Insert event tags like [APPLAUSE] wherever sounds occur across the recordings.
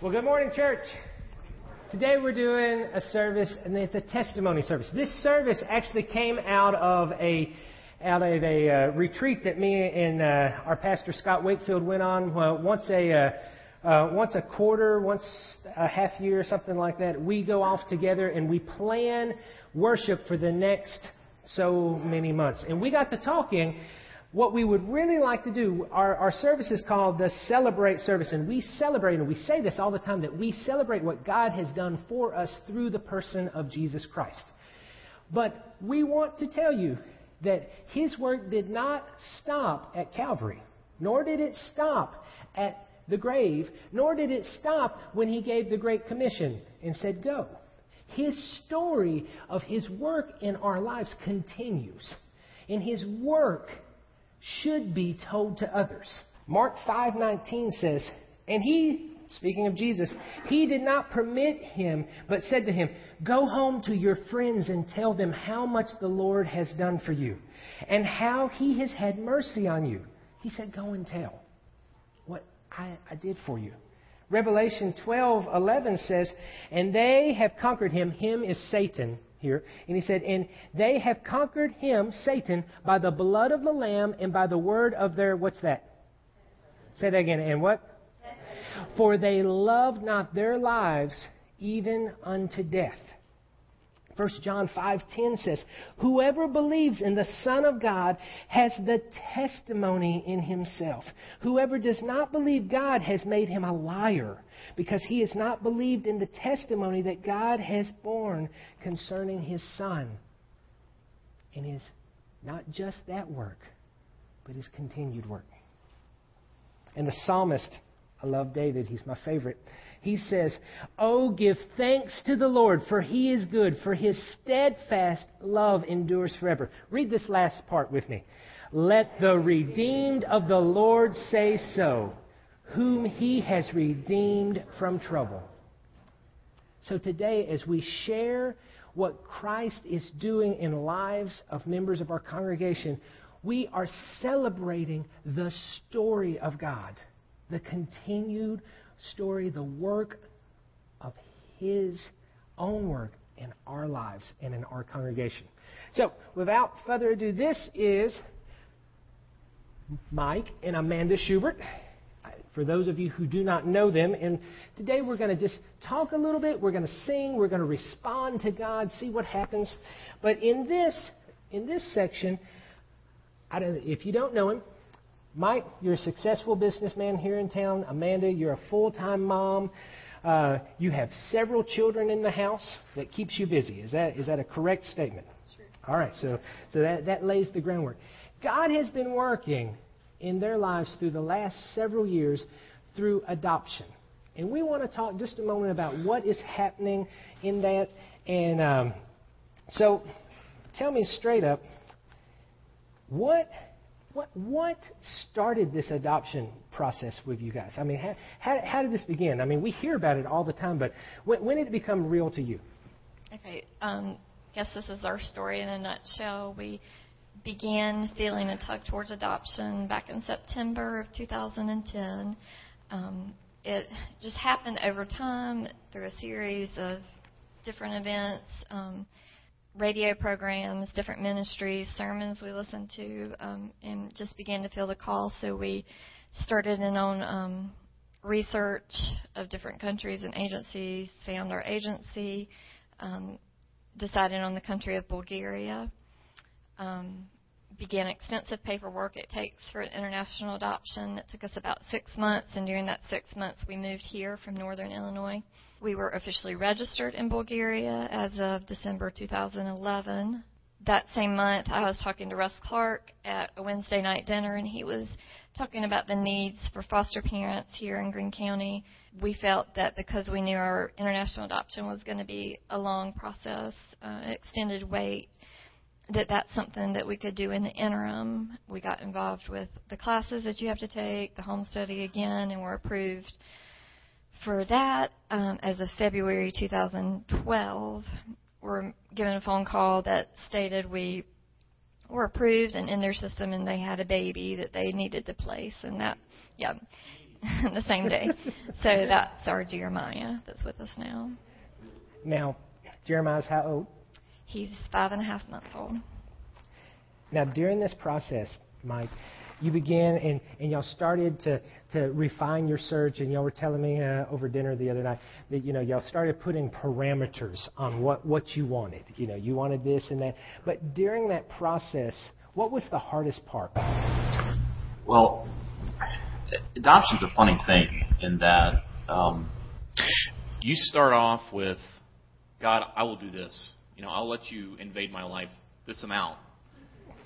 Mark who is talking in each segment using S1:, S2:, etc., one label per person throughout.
S1: Well, good morning, church. Today we're doing a service, and it's a testimony service. This service actually came out of a out of a uh, retreat that me and uh, our pastor Scott Wakefield went on well, once a uh, uh, once a quarter, once a half year, something like that. We go off together and we plan worship for the next so many months. And we got to talking what we would really like to do, our, our service is called the Celebrate Service, and we celebrate, and we say this all the time, that we celebrate what God has done for us through the person of Jesus Christ. But we want to tell you that His work did not stop at Calvary, nor did it stop at the grave, nor did it stop when He gave the Great Commission and said, Go. His story of His work in our lives continues. And His work should be told to others. Mark 5:19 says, "And he, speaking of Jesus, he did not permit him, but said to him, "Go home to your friends and tell them how much the Lord has done for you and how he has had mercy on you." He said, "Go and tell what I, I did for you." Revelation 12:11 says, "And they have conquered him, him is Satan." Here. And he said, And they have conquered him, Satan, by the blood of the Lamb and by the word of their, what's that? Say that again. And what? For they loved not their lives even unto death. 1 John 5:10 says, "Whoever believes in the Son of God has the testimony in himself. Whoever does not believe God has made him a liar, because he has not believed in the testimony that God has borne concerning his Son." And his not just that work, but his continued work. And the psalmist, I love David, he's my favorite he says, Oh, give thanks to the Lord, for he is good, for his steadfast love endures forever. Read this last part with me. Let the redeemed of the Lord say so, whom he has redeemed from trouble. So today, as we share what Christ is doing in lives of members of our congregation, we are celebrating the story of God, the continued story, the work of His own work in our lives and in our congregation. So, without further ado, this is Mike and Amanda Schubert. For those of you who do not know them, and today we're going to just talk a little bit. We're going to sing. We're going to respond to God, see what happens. But in this, in this section, if you don't know him, Mike, you're a successful businessman here in town. Amanda, you're a full time mom. Uh, you have several children in the house that keeps you busy. Is that, is that a correct statement?
S2: Sure.
S1: All right, so, so that, that lays the groundwork. God has been working in their lives through the last several years through adoption. And we want to talk just a moment about what is happening in that. And um, so tell me straight up, what what, what started this adoption process with you guys? I mean, how, how, how, did this begin? I mean, we hear about it all the time, but when, when did it become real to you?
S2: Okay, um, guess this is our story in a nutshell. We began feeling a tug towards adoption back in September of 2010. Um, it just happened over time through a series of different events. Um, radio programs, different ministries, sermons we listened to, um, and just began to feel the call. So we started in on um, research of different countries and agencies, found our agency, um, decided on the country of Bulgaria, um, began extensive paperwork it takes for an international adoption. It took us about six months, and during that six months, we moved here from northern Illinois. We were officially registered in Bulgaria as of December 2011. That same month, I was talking to Russ Clark at a Wednesday night dinner, and he was talking about the needs for foster parents here in Greene County. We felt that because we knew our international adoption was going to be a long process, uh, extended wait, that that's something that we could do in the interim. We got involved with the classes that you have to take, the home study again, and were approved for that um, as of February 2012. We're given a phone call that stated we were approved and in their system, and they had a baby that they needed to place, and that, yeah, [LAUGHS] the same day. [LAUGHS] so that's our Jeremiah that's with us now.
S1: Now, Jeremiah's how old?
S2: He's five and a half months old.
S1: Now, during this process, Mike, you began and, and y'all started to, to refine your search, and y'all were telling me uh, over dinner the other night that you know y'all started putting parameters on what, what you wanted. You know, you wanted this and that. But during that process, what was the hardest part?
S3: Well, adoption's a funny thing in that um,
S4: you start off with, God, I will do this. You know, I'll let you invade my life this amount,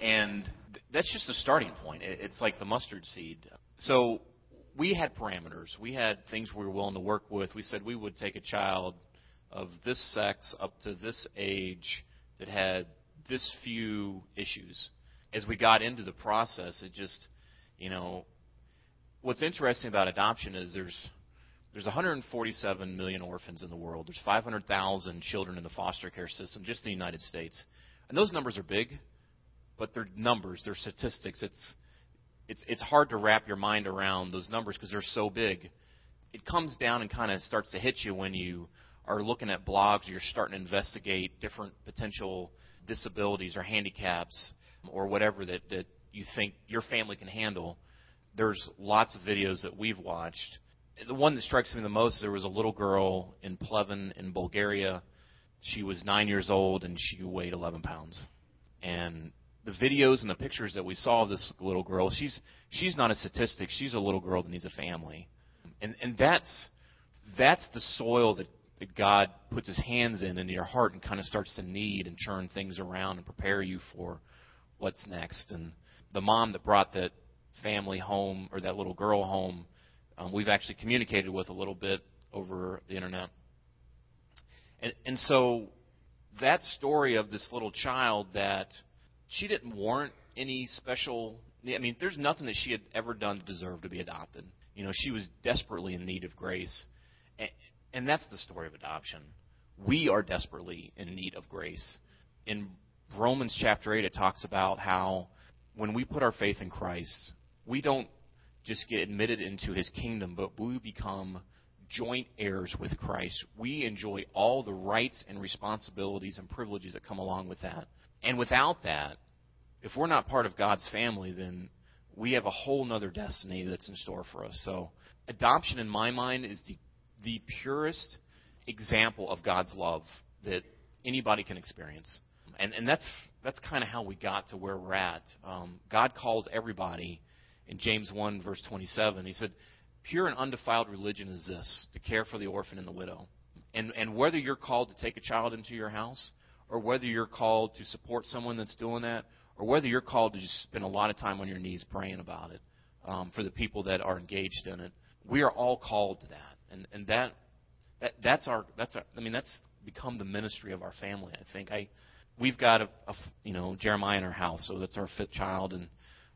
S4: and that's just a starting point. It's like the mustard seed. So we had parameters. We had things we were willing to work with. We said we would take a child of this sex up to this age that had this few issues. As we got into the process, it just, you know, what's interesting about adoption is there's there's 147 million orphans in the world. There's 500,000 children in the foster care system just in the United States. And those numbers are big but they're numbers, they're statistics. It's it's it's hard to wrap your mind around those numbers because they're so big. It comes down and kind of starts to hit you when you are looking at blogs you're starting to investigate different potential disabilities or handicaps or whatever that that you think your family can handle. There's lots of videos that we've watched. The one that strikes me the most, there was a little girl in Pleven in Bulgaria. She was nine years old and she weighed 11 pounds. And the videos and the pictures that we saw of this little girl, she's she's not a statistic. She's a little girl that needs a family, and and that's that's the soil that, that God puts His hands in into your heart and kind of starts to knead and churn things around and prepare you for what's next. And the mom that brought that family home or that little girl home, um, we've actually communicated with a little bit over the internet, and and so that story of this little child that she didn't warrant any special. I mean, there's nothing that she had ever done to deserve to be adopted. You know, she was desperately in need of grace, and, and that's the story of adoption. We are desperately in need of grace. In Romans chapter 8, it talks about how when we put our faith in Christ, we don't just get admitted into his kingdom, but we become joint heirs with Christ. We enjoy all the rights and responsibilities and privileges that come along with that. And without that, if we're not part of God's family, then we have a whole other destiny that's in store for us. So, adoption, in my mind, is the, the purest example of God's love that anybody can experience. And, and that's, that's kind of how we got to where we're at. Um, God calls everybody in James 1, verse 27. He said, Pure and undefiled religion is this to care for the orphan and the widow. And, and whether you're called to take a child into your house, or whether you're called to support someone that's doing that, or whether you're called to just spend a lot of time on your knees praying about it um, for the people that are engaged in it. We are all called to that, and and that that that's our that's our, I mean that's become the ministry of our family. I think I we've got a, a you know Jeremiah in our house, so that's our fifth child, and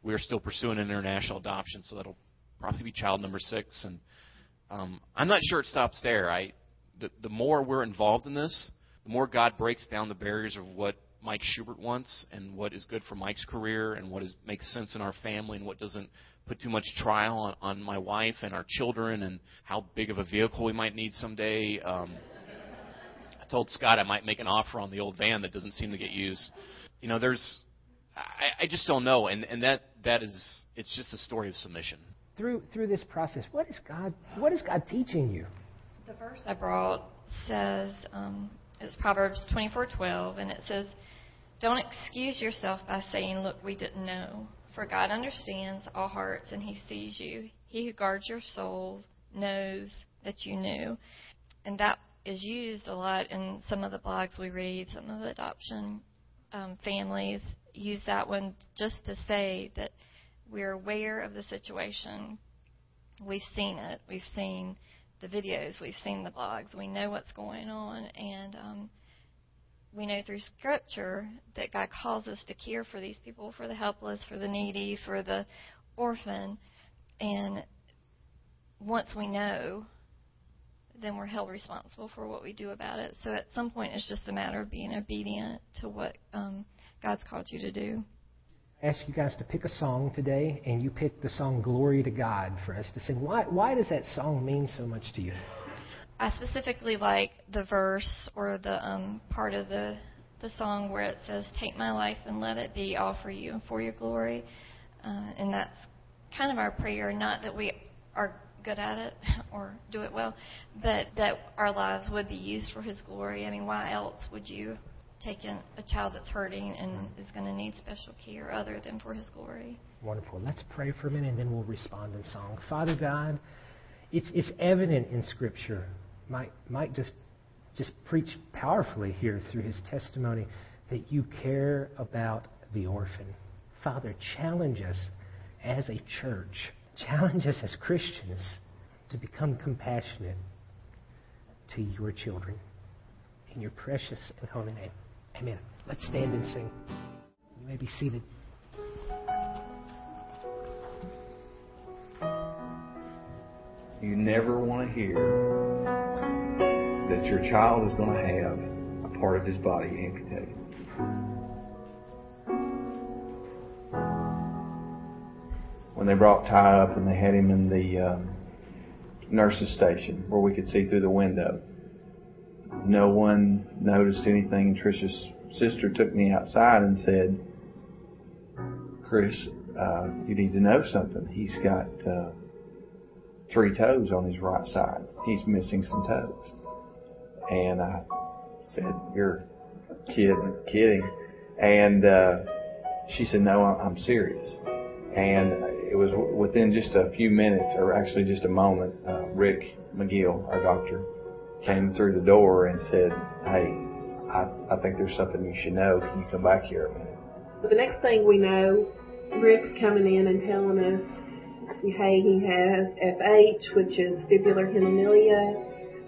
S4: we are still pursuing international adoption, so that'll probably be child number six. And um, I'm not sure it stops there. I the, the more we're involved in this, the more God breaks down the barriers of what Mike Schubert wants and what is good for Mike's career and what is, makes sense in our family and what doesn't put too much trial on, on my wife and our children and how big of a vehicle we might need someday. Um, I told Scott I might make an offer on the old van that doesn't seem to get used. You know, there's I, I just don't know, and and that that is it's just a story of submission.
S1: Through through this process, what is God what is God teaching you?
S2: The verse I brought says um, it's Proverbs 24:12, and it says, "Don't excuse yourself by saying, "Look, we didn't know." For God understands all hearts, and He sees you. He who guards your souls knows that you knew." And that is used a lot in some of the blogs we read. Some of the adoption um, families use that one just to say that we're aware of the situation. We've seen it. We've seen the videos, we've seen the blogs, we know what's going on, and um, we know through Scripture that God calls us to care for these people, for the helpless, for the needy, for the orphan, and once we know, then we're held responsible for what we do about it. So at some point, it's just a matter of being obedient to what um, God's called you to do.
S1: Ask you guys to pick a song today, and you pick the song Glory to God for us to sing. Why, why does that song mean so much to you?
S2: I specifically like the verse or the um, part of the the song where it says, "Take my life and let it be all for you and for your glory," uh, and that's kind of our prayer. Not that we are good at it [LAUGHS] or do it well, but that our lives would be used for His glory. I mean, why else would you take in a child that's hurting and mm-hmm. is going to need special care other than for His glory?
S1: Wonderful. Let's pray for a minute, and then we'll respond in song. Father God, it's it's evident in Scripture. Mike Mike just just preached powerfully here through his testimony that you care about the orphan. Father, challenge us as a church, challenge us as Christians to become compassionate to your children. In your precious and holy name. Amen. Let's stand and sing. You may be seated.
S5: You never want to hear that your child is going to have a part of his body amputated. When they brought Ty up and they had him in the um, nurse's station where we could see through the window, no one noticed anything. Trisha's sister took me outside and said, Chris, uh, you need to know something. He's got uh, three toes on his right side. He's missing some toes. And I said, You're kidding, kidding. And uh, she said, No, I'm serious. And it was within just a few minutes, or actually just a moment, uh, Rick McGill, our doctor, came through the door and said, Hey, I, I think there's something you should know. Can you come back here a minute?
S6: The next thing we know, Rick's coming in and telling us, hey, he has FH, which is fibular hemimelia.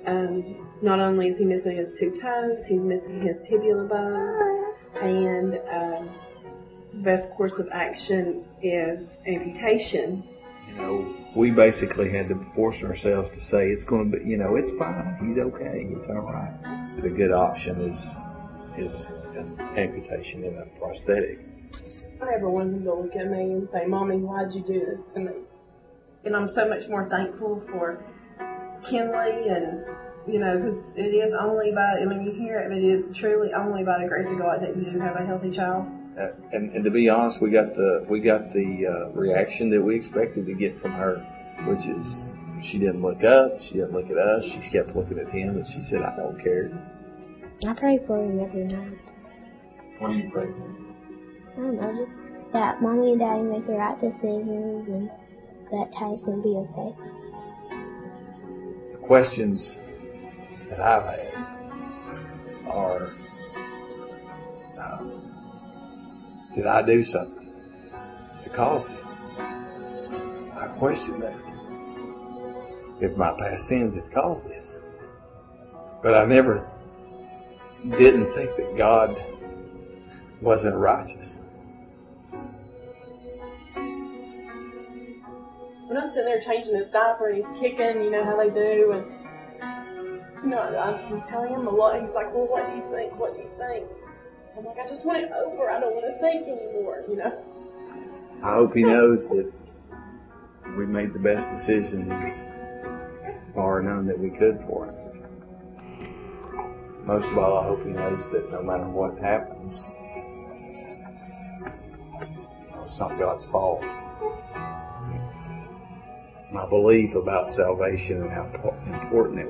S6: Um, not only is he missing his two toes, he's missing his fibula bone, and um, best course of action is amputation.
S5: You know, we basically had to force ourselves to say it's going to be, you know, it's fine, he's okay, it's all right. The good option is is an amputation and a prosthetic.
S6: I never want him to look at me and say, "Mommy, why'd you do this to me?" And I'm so much more thankful for Kinley and you know, because it is only by, I mean, you hear it, but it is truly only by the grace of God that you do have a healthy child.
S5: Uh, and, and to be honest, we got the we got the uh, reaction that we expected to get from her, which is she didn't look up, she didn't look at us, she kept looking at him, and she said, "I don't care."
S7: I pray for him every night.
S5: What do you pray for?
S7: I don't know, just that mommy and daddy make the right decisions and that Ty's gonna be okay.
S5: The questions that I've had are, uh, did I do something to cause this? I question that. If my past sins had caused this. But I never didn't think that God wasn't righteous.
S6: When I'm sitting there changing his diaper and he's kicking, you know how they do, and you know, I was just telling him a lot. He's like, well, what do you think? What do you think? I'm like, I just want it over. I don't want to think anymore, you know.
S5: I hope he knows that we made the best decision, bar none, that we could for him. Most of all, I hope he knows that no matter what happens, it's not God's fault. My belief about salvation and how important it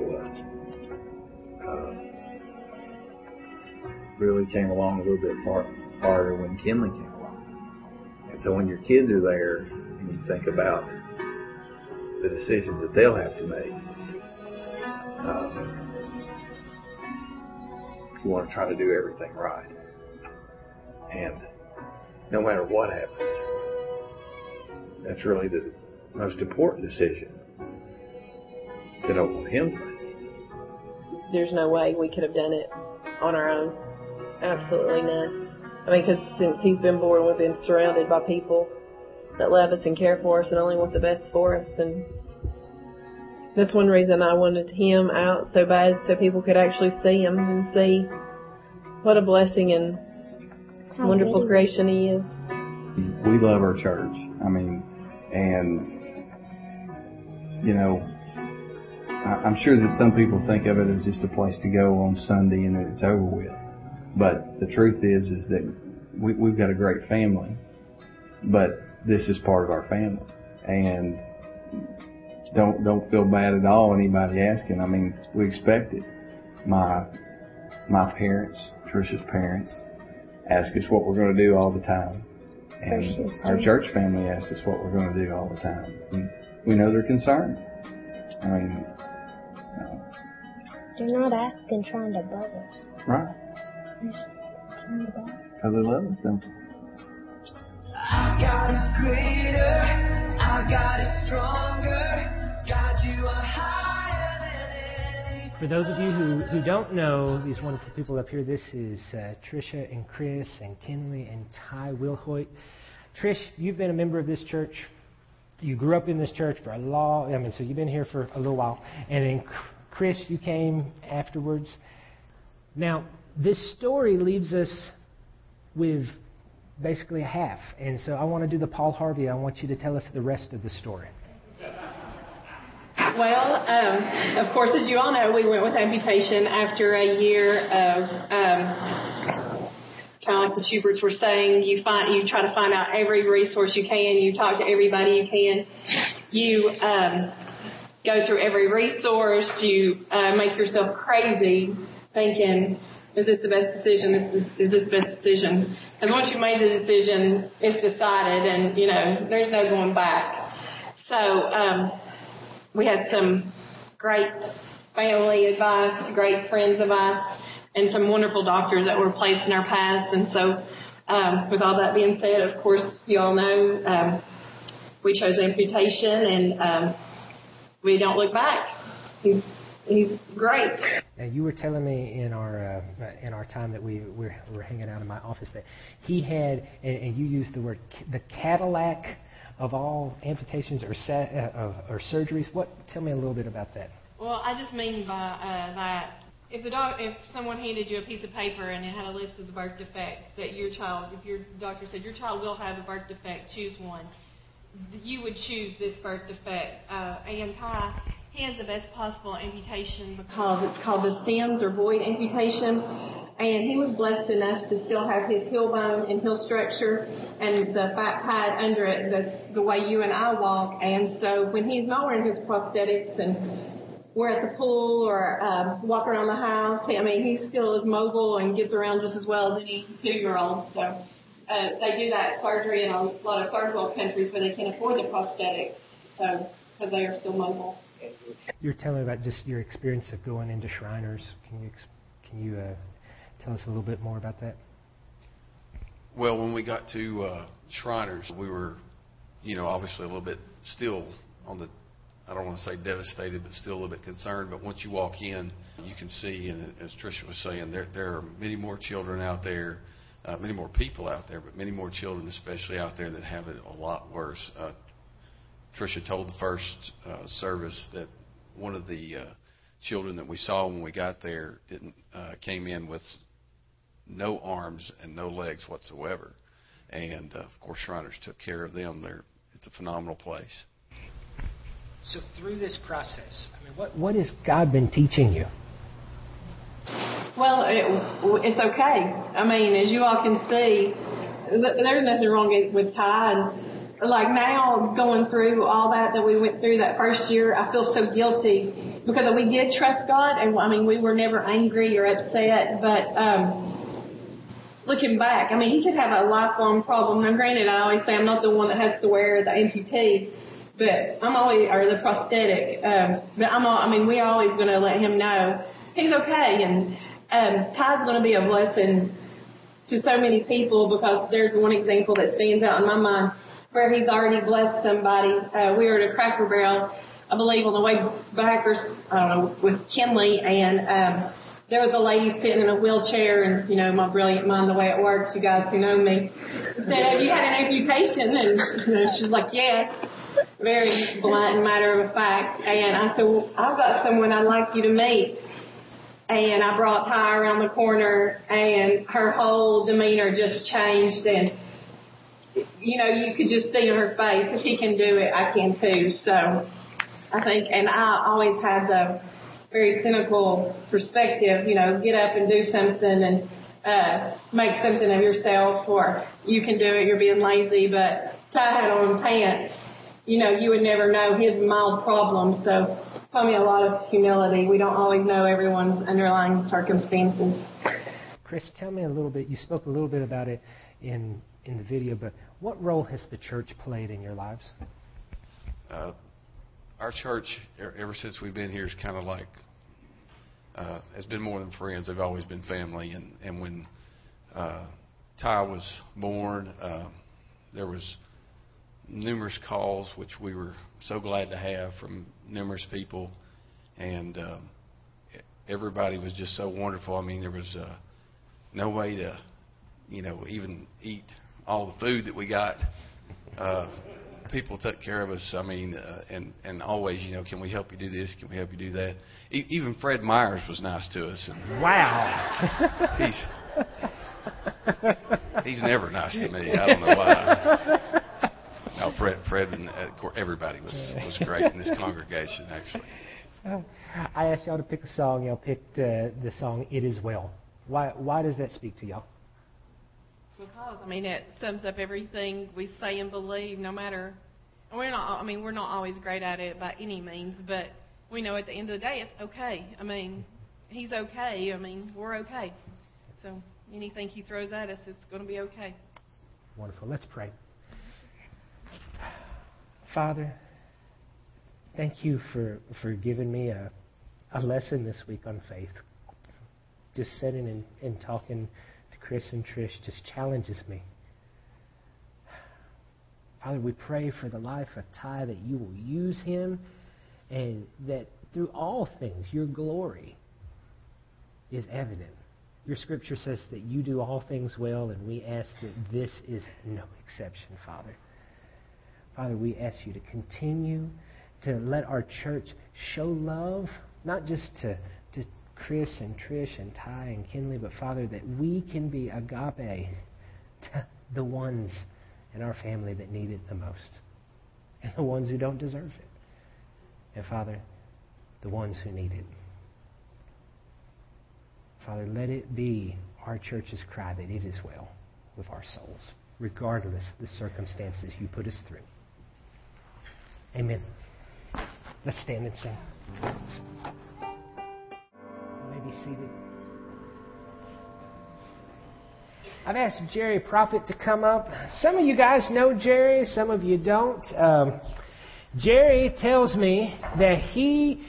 S5: really came along a little bit far, farther when Kinley came along. And so when your kids are there and you think about the decisions that they'll have to make, um, you want to try to do everything right. And no matter what happens, that's really the most important decision that I want him to make
S6: there's no way we could have done it on our own. Absolutely none. I mean, because since he's been born, we've been surrounded by people that love us and care for us and only want the best for us. And that's one reason I wanted him out so bad, so people could actually see him and see what a blessing and wonderful creation he is.
S5: we love our church. I mean, and you know, I'm sure that some people think of it as just a place to go on Sunday and then it's over with. But the truth is, is that we, we've got a great family, but this is part of our family, and don't don't feel bad at all. Anybody asking? I mean, we expect it. My my parents, Trisha's parents, ask us what we're going to do all the time, and our church family asks us what we're going to do all the time. And we know they're concerned. I mean,
S7: they're not asking, trying to bug us.
S5: Right. Because they love us, don't? Our God is greater. Our God is stronger. God, you are higher
S1: than any. For those of you who, who don't know these wonderful people up here, this is uh, Trisha and Chris and Kinley and Ty Wilhoit. Trish, you've been a member of this church. You grew up in this church for a long, I mean, so you've been here for a little while. And then Chris, you came afterwards. Now, this story leaves us with basically a half. And so I want to do the Paul Harvey. I want you to tell us the rest of the story.
S8: Well, um, of course, as you all know, we went with amputation after a year of um, kind of like the Schuberts were saying. You find you try to find out every resource you can. You talk to everybody you can. You um, go through every resource. You uh, make yourself crazy thinking is this the best decision? Is this, is this the best decision? And once you made the decision, it's decided, and you know there's no going back. So um, we had some great family advice, great friends advice, and some wonderful doctors that were placed in our paths. And so, um, with all that being said, of course, you all know um, we chose amputation, and um, we don't look back. He's, he's great.
S1: Now, you were telling me in our uh, in our time that we were, were hanging out in my office that he had, and, and you used the word the Cadillac of all amputations or, sa- uh, or surgeries. What? Tell me a little bit about that.
S8: Well, I just mean by uh, that if the doc, if someone handed you a piece of paper and it had a list of the birth defects that your child, if your doctor said your child will have a birth defect, choose one. You would choose this birth defect. Uh, and Ty he has the best possible amputation because it's called the Syme's or Boyd amputation. And he was blessed enough to still have his heel bone and heel structure and the fat pad under it the, the way you and I walk. And so when he's not wearing his prosthetics and we're at the pool or uh, walk around the house, I mean, he still is mobile and gets around just as well as any two-year-old. So uh, they do that surgery in a lot of third world countries where they can't afford the prosthetics, so because they are still mobile.
S1: You're telling about just your experience of going into Shriners. Can you can you uh, tell us a little bit more about that?
S9: Well, when we got to uh, Shriners, we were, you know, obviously a little bit still on the, I don't want to say devastated, but still a little bit concerned. But once you walk in, you can see, and as Tricia was saying, there there are many more children out there, uh, many more people out there, but many more children, especially out there, that have it a lot worse. Uh, Tricia told the first uh, service that one of the uh, children that we saw when we got there didn't uh, came in with no arms and no legs whatsoever, and uh, of course Shriners took care of them. They're, it's a phenomenal place.
S1: So through this process, I mean, what what has God been teaching you?
S8: Well, it, it's okay. I mean, as you all can see, there's nothing wrong with Ty and like now going through all that that we went through that first year, I feel so guilty because we did trust God, and I mean we were never angry or upset. But um, looking back, I mean he could have a lifelong problem. Now, granted, I always say I'm not the one that has to wear the amputee, but I'm always or the prosthetic. Um, but I'm all, I mean we're always going to let him know he's okay, and um, Ty's going to be a blessing to so many people because there's one example that stands out in my mind where he's already blessed somebody. Uh, we were at a Cracker Barrel, I believe, on the way back, or I don't know, with Kinley, and um, there was a lady sitting in a wheelchair, and you know, my brilliant mind, the way it works, you guys who know me, [LAUGHS] said, "Have you had an amputation?" And you know, she's like, "Yes." Very blunt and matter of fact. And I said, well, I've got someone I'd like you to meet and I brought Ty around the corner and her whole demeanor just changed and you know, you could just see in her face, if he can do it, I can too. So I think, and I always had the very cynical perspective, you know, get up and do something and uh, make something of yourself, or you can do it, you're being lazy, but Ty had on pants, you know, you would never know his mild problems. So taught me a lot of humility. We don't always know everyone's underlying circumstances.
S1: Chris, tell me a little bit. You spoke a little bit about it in in the video, but what role has the church played in your lives?
S9: Uh, our church, ever since we've been here, is kind of like uh, has been more than friends. They've always been family. And and when uh, Ty was born, uh, there was numerous calls, which we were so glad to have from numerous people, and um, everybody was just so wonderful. I mean, there was uh, no way to, you know, even eat all the food that we got. Uh, people took care of us. I mean, uh, and and always, you know, can we help you do this? Can we help you do that? E- even Fred Myers was nice to us. And
S1: wow. [LAUGHS]
S9: he's he's never nice to me. I don't know why. No, Fred, Fred, and uh, everybody was was great in this congregation. Actually,
S1: I asked y'all to pick a song. Y'all picked uh, the song "It Is Well." Why why does that speak to y'all?
S10: Because I mean, it sums up everything we say and believe. No matter, we're not. I mean, we're not always great at it by any means, but we know at the end of the day, it's okay. I mean, he's okay. I mean, we're okay. So anything he throws at us, it's going to be okay.
S1: Wonderful. Let's pray. Father, thank you for, for giving me a, a lesson this week on faith. Just sitting and, and talking Chris and Trish just challenges me. Father, we pray for the life of Ty that you will use him and that through all things your glory is evident. Your scripture says that you do all things well, and we ask that this is no exception, Father. Father, we ask you to continue to let our church show love, not just to, Chris and Trish and Ty and Kinley, but Father, that we can be agape to the ones in our family that need it the most and the ones who don't deserve it. And Father, the ones who need it. Father, let it be our church's cry that it is well with our souls, regardless the circumstances you put us through. Amen. Let's stand and sing. Be seated. I've asked Jerry Prophet to come up. Some of you guys know Jerry, some of you don't. Um, Jerry tells me that he,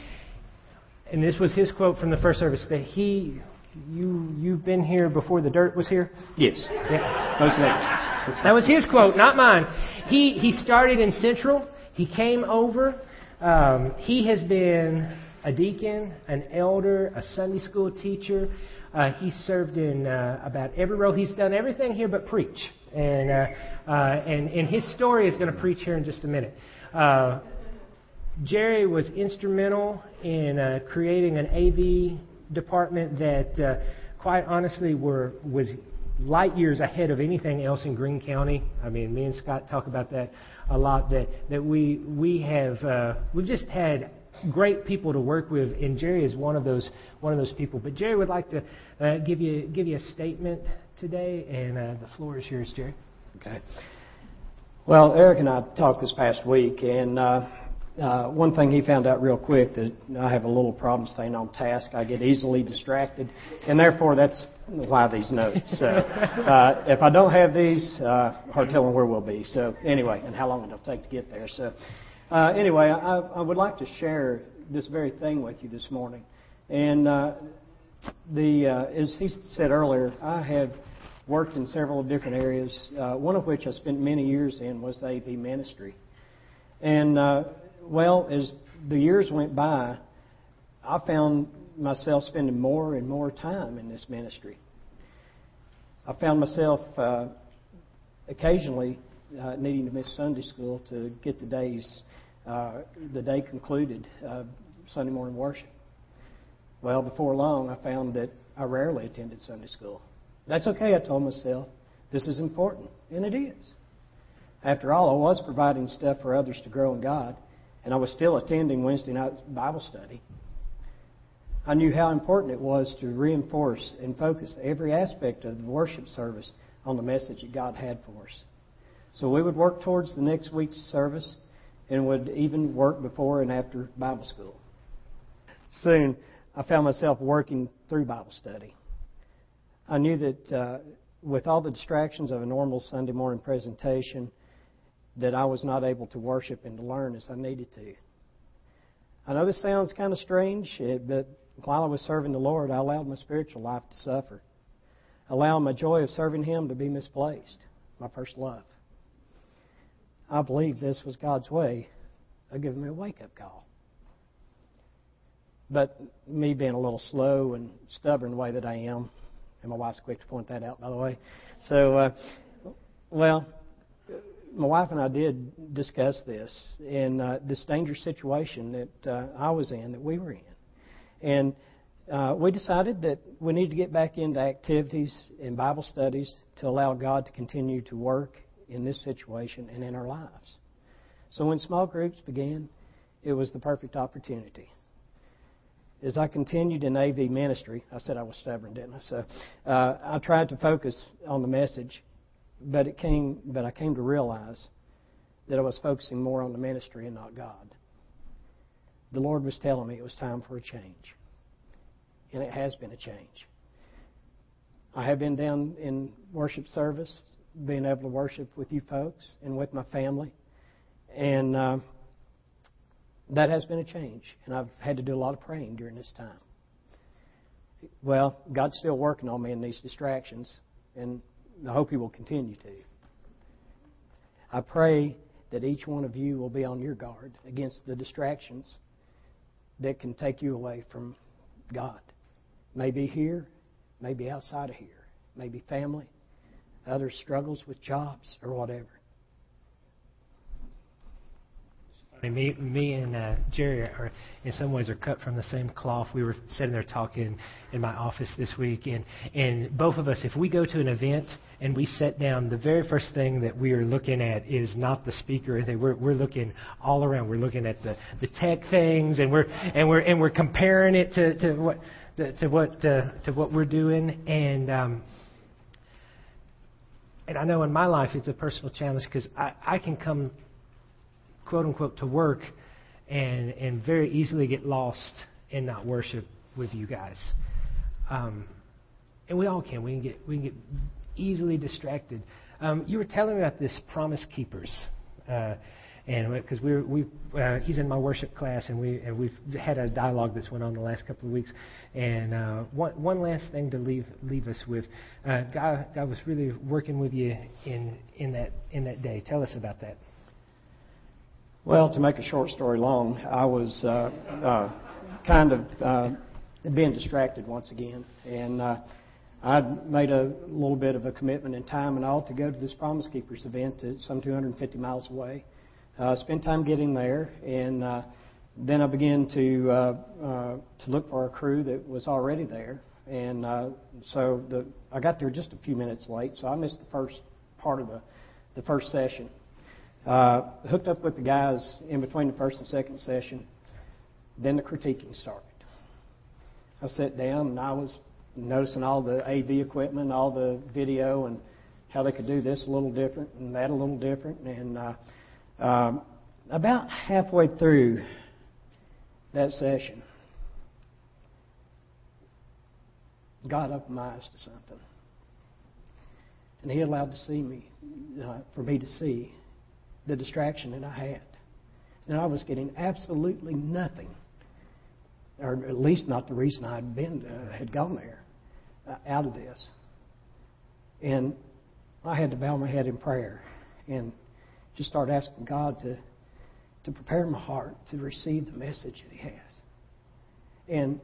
S1: and this was his quote from the first service, that he, you, you've been here before the dirt was here.
S11: Yes.
S1: Yeah.
S11: Most likely.
S1: That was his quote, not mine. He he started in Central. He came over. Um, he has been a deacon, an elder, a Sunday school teacher. Uh, he served in uh, about every role. He's done everything here but preach. And, uh, uh, and, and his story is going to preach here in just a minute. Uh, Jerry was instrumental in uh, creating an AV department that, uh, quite honestly, were, was light years ahead of anything else in Greene County. I mean, me and Scott talk about that a lot. That that we we have uh, we've just had great people to work with, and Jerry is one of those one of those people. But Jerry would like to uh, give you give you a statement today, and uh, the floor is yours, Jerry.
S11: Okay. Well, Eric and I talked this past week, and uh, uh, one thing he found out real quick that I have a little problem staying on task. I get easily distracted, and therefore that's why these notes. So [LAUGHS] uh, if I don't have these, uh, hard telling where we'll be. So anyway, and how long it'll take to get there. So uh, anyway, I, I would like to share this very thing with you this morning. And uh, the uh, as he said earlier, I have worked in several different areas. Uh, one of which I spent many years in was the AV ministry. And uh, well, as the years went by, I found myself spending more and more time in this ministry. I found myself uh, occasionally uh, needing to miss Sunday school to get the days uh, the day concluded, uh, Sunday morning worship. Well, before long, I found that I rarely attended Sunday school. That's okay, I told myself. This is important, and it is. After all, I was providing stuff for others to grow in God, and I was still attending Wednesday night Bible study. I knew how important it was to reinforce and focus every aspect of the worship service on the message that God had for us. So we would work towards the next week's service and would even work before and after Bible school. Soon, I found myself working through Bible study. I knew that uh, with all the distractions of a normal Sunday morning presentation, that I was not able to worship and to learn as I needed to. I know this sounds kind of strange, eh, but while I was serving the Lord, I allowed my spiritual life to suffer. I allowed my joy of serving Him to be misplaced, my first love. I believe this was God's way of giving me a wake up call. But me being a little slow and stubborn the way that I am, and my wife's quick to point that out, by the way. So, uh, well, my wife and I did discuss this in uh, this dangerous situation that uh, I was in, that we were in. And uh, we decided that we need to get back into activities and Bible studies to allow God to continue to work in this situation and in our lives. So when small groups began, it was the perfect opportunity. As I continued in AV ministry, I said I was stubborn, didn't I? So uh, I tried to focus on the message, but it came. But I came to realize that I was focusing more on the ministry and not God the Lord was telling me it was time for a change. And it has been a change. I have been down in worship service, being able to worship with you folks and with my family. And uh, that has been a change. And I've had to do a lot of praying during this time. Well, God's still working on me in these distractions, and I hope He will continue to. I pray that each one of you will be on your guard against the distractions that can take you away from God. Maybe here, maybe outside of here, maybe family, other struggles with jobs or whatever.
S1: Me, me and uh, Jerry are, in some ways, are cut from the same cloth. We were sitting there talking in my office this week, and and both of us, if we go to an event and we sit down, the very first thing that we are looking at is not the speaker. We're we're looking all around. We're looking at the the tech things, and we're and we're and we're comparing it to to what to, to what to, to what we're doing, and. Um, and I know in my life it's a personal challenge because I, I can come quote unquote to work and and very easily get lost and not worship with you guys. Um, and we all can. We can get we can get easily distracted. Um, you were telling me about this Promise Keepers. Uh, and because we we uh, he's in my worship class and we and we've had a dialogue that's went on the last couple of weeks. And uh, one one last thing to leave leave us with uh, God God was really working with you in in that in that day. Tell us about that.
S11: Well, to make a short story long, I was uh, uh, kind of uh, being distracted once again, and uh, I'd made a little bit of a commitment in time and all to go to this Promise Keepers event that's some 250 miles away. Uh, spent time getting there, and uh, then I began to uh, uh, to look for a crew that was already there, and uh, so the I got there just a few minutes late, so I missed the first part of the the first session. Uh, hooked up with the guys in between the first and second session. Then the critiquing started. I sat down and I was noticing all the AV equipment, all the video, and how they could do this a little different and that a little different. And uh, um, about halfway through that session, God opened my eyes to something. And He allowed to see me, uh, for me to see the distraction that I had. And I was getting absolutely nothing, or at least not the reason I had been uh, had gone there, uh, out of this. And I had to bow my head in prayer and just start asking God to to prepare my heart to receive the message that He has. And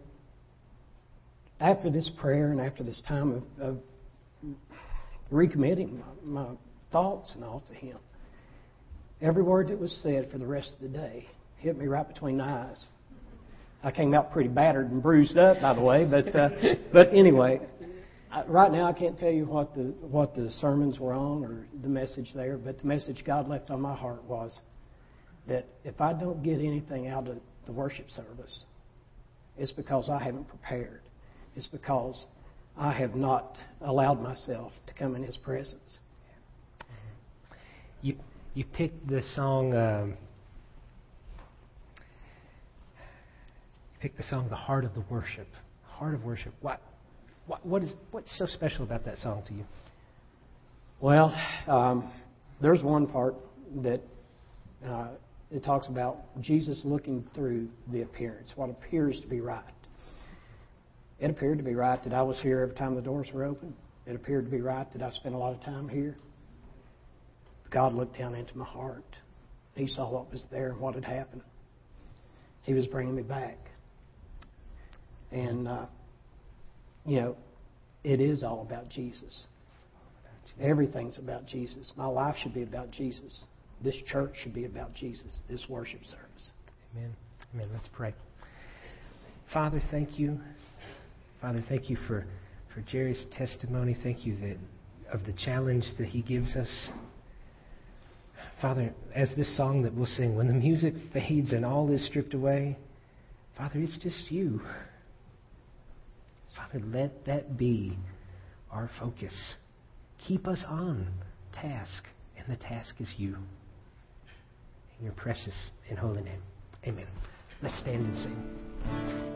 S11: after this prayer and after this time of, of recommitting my, my thoughts and all to Him, Every word that was said for the rest of the day hit me right between the eyes. I came out pretty battered and bruised up, by the way, but uh, but anyway, I, right now, I can't tell you what the what the sermons were on or the message there, but the message God left on my heart was that if I don't get anything out of the worship service, it's because I haven't prepared. It's because I have not allowed myself to come in His presence.
S1: You you picked the song. Um, picked the song "The Heart of the Worship." Heart of Worship. What what, what is what's so special about that song to you?
S11: Well, um, there's one part that uh, it talks about Jesus looking through the appearance, what appears to be right. It appeared to be right that I was here every time the doors were open. It appeared to be right that I spent a lot of time here. God looked down into my heart. He saw what was there and what had happened. He was bringing me back. And uh, you know, it is all about Jesus. Everything's about Jesus. My life should be about Jesus. This church should be about Jesus. This worship service.
S1: Amen. Amen. Let's pray. Father, thank you. Father, thank you for, for Jerry's testimony. Thank you that of the challenge that he gives us. Father, as this song that we'll sing, when the music fades and all is stripped away, Father, it's just you. Father, let that be our focus. Keep us on task, and the task is you. In your precious and holy name. Amen. Let's stand and sing.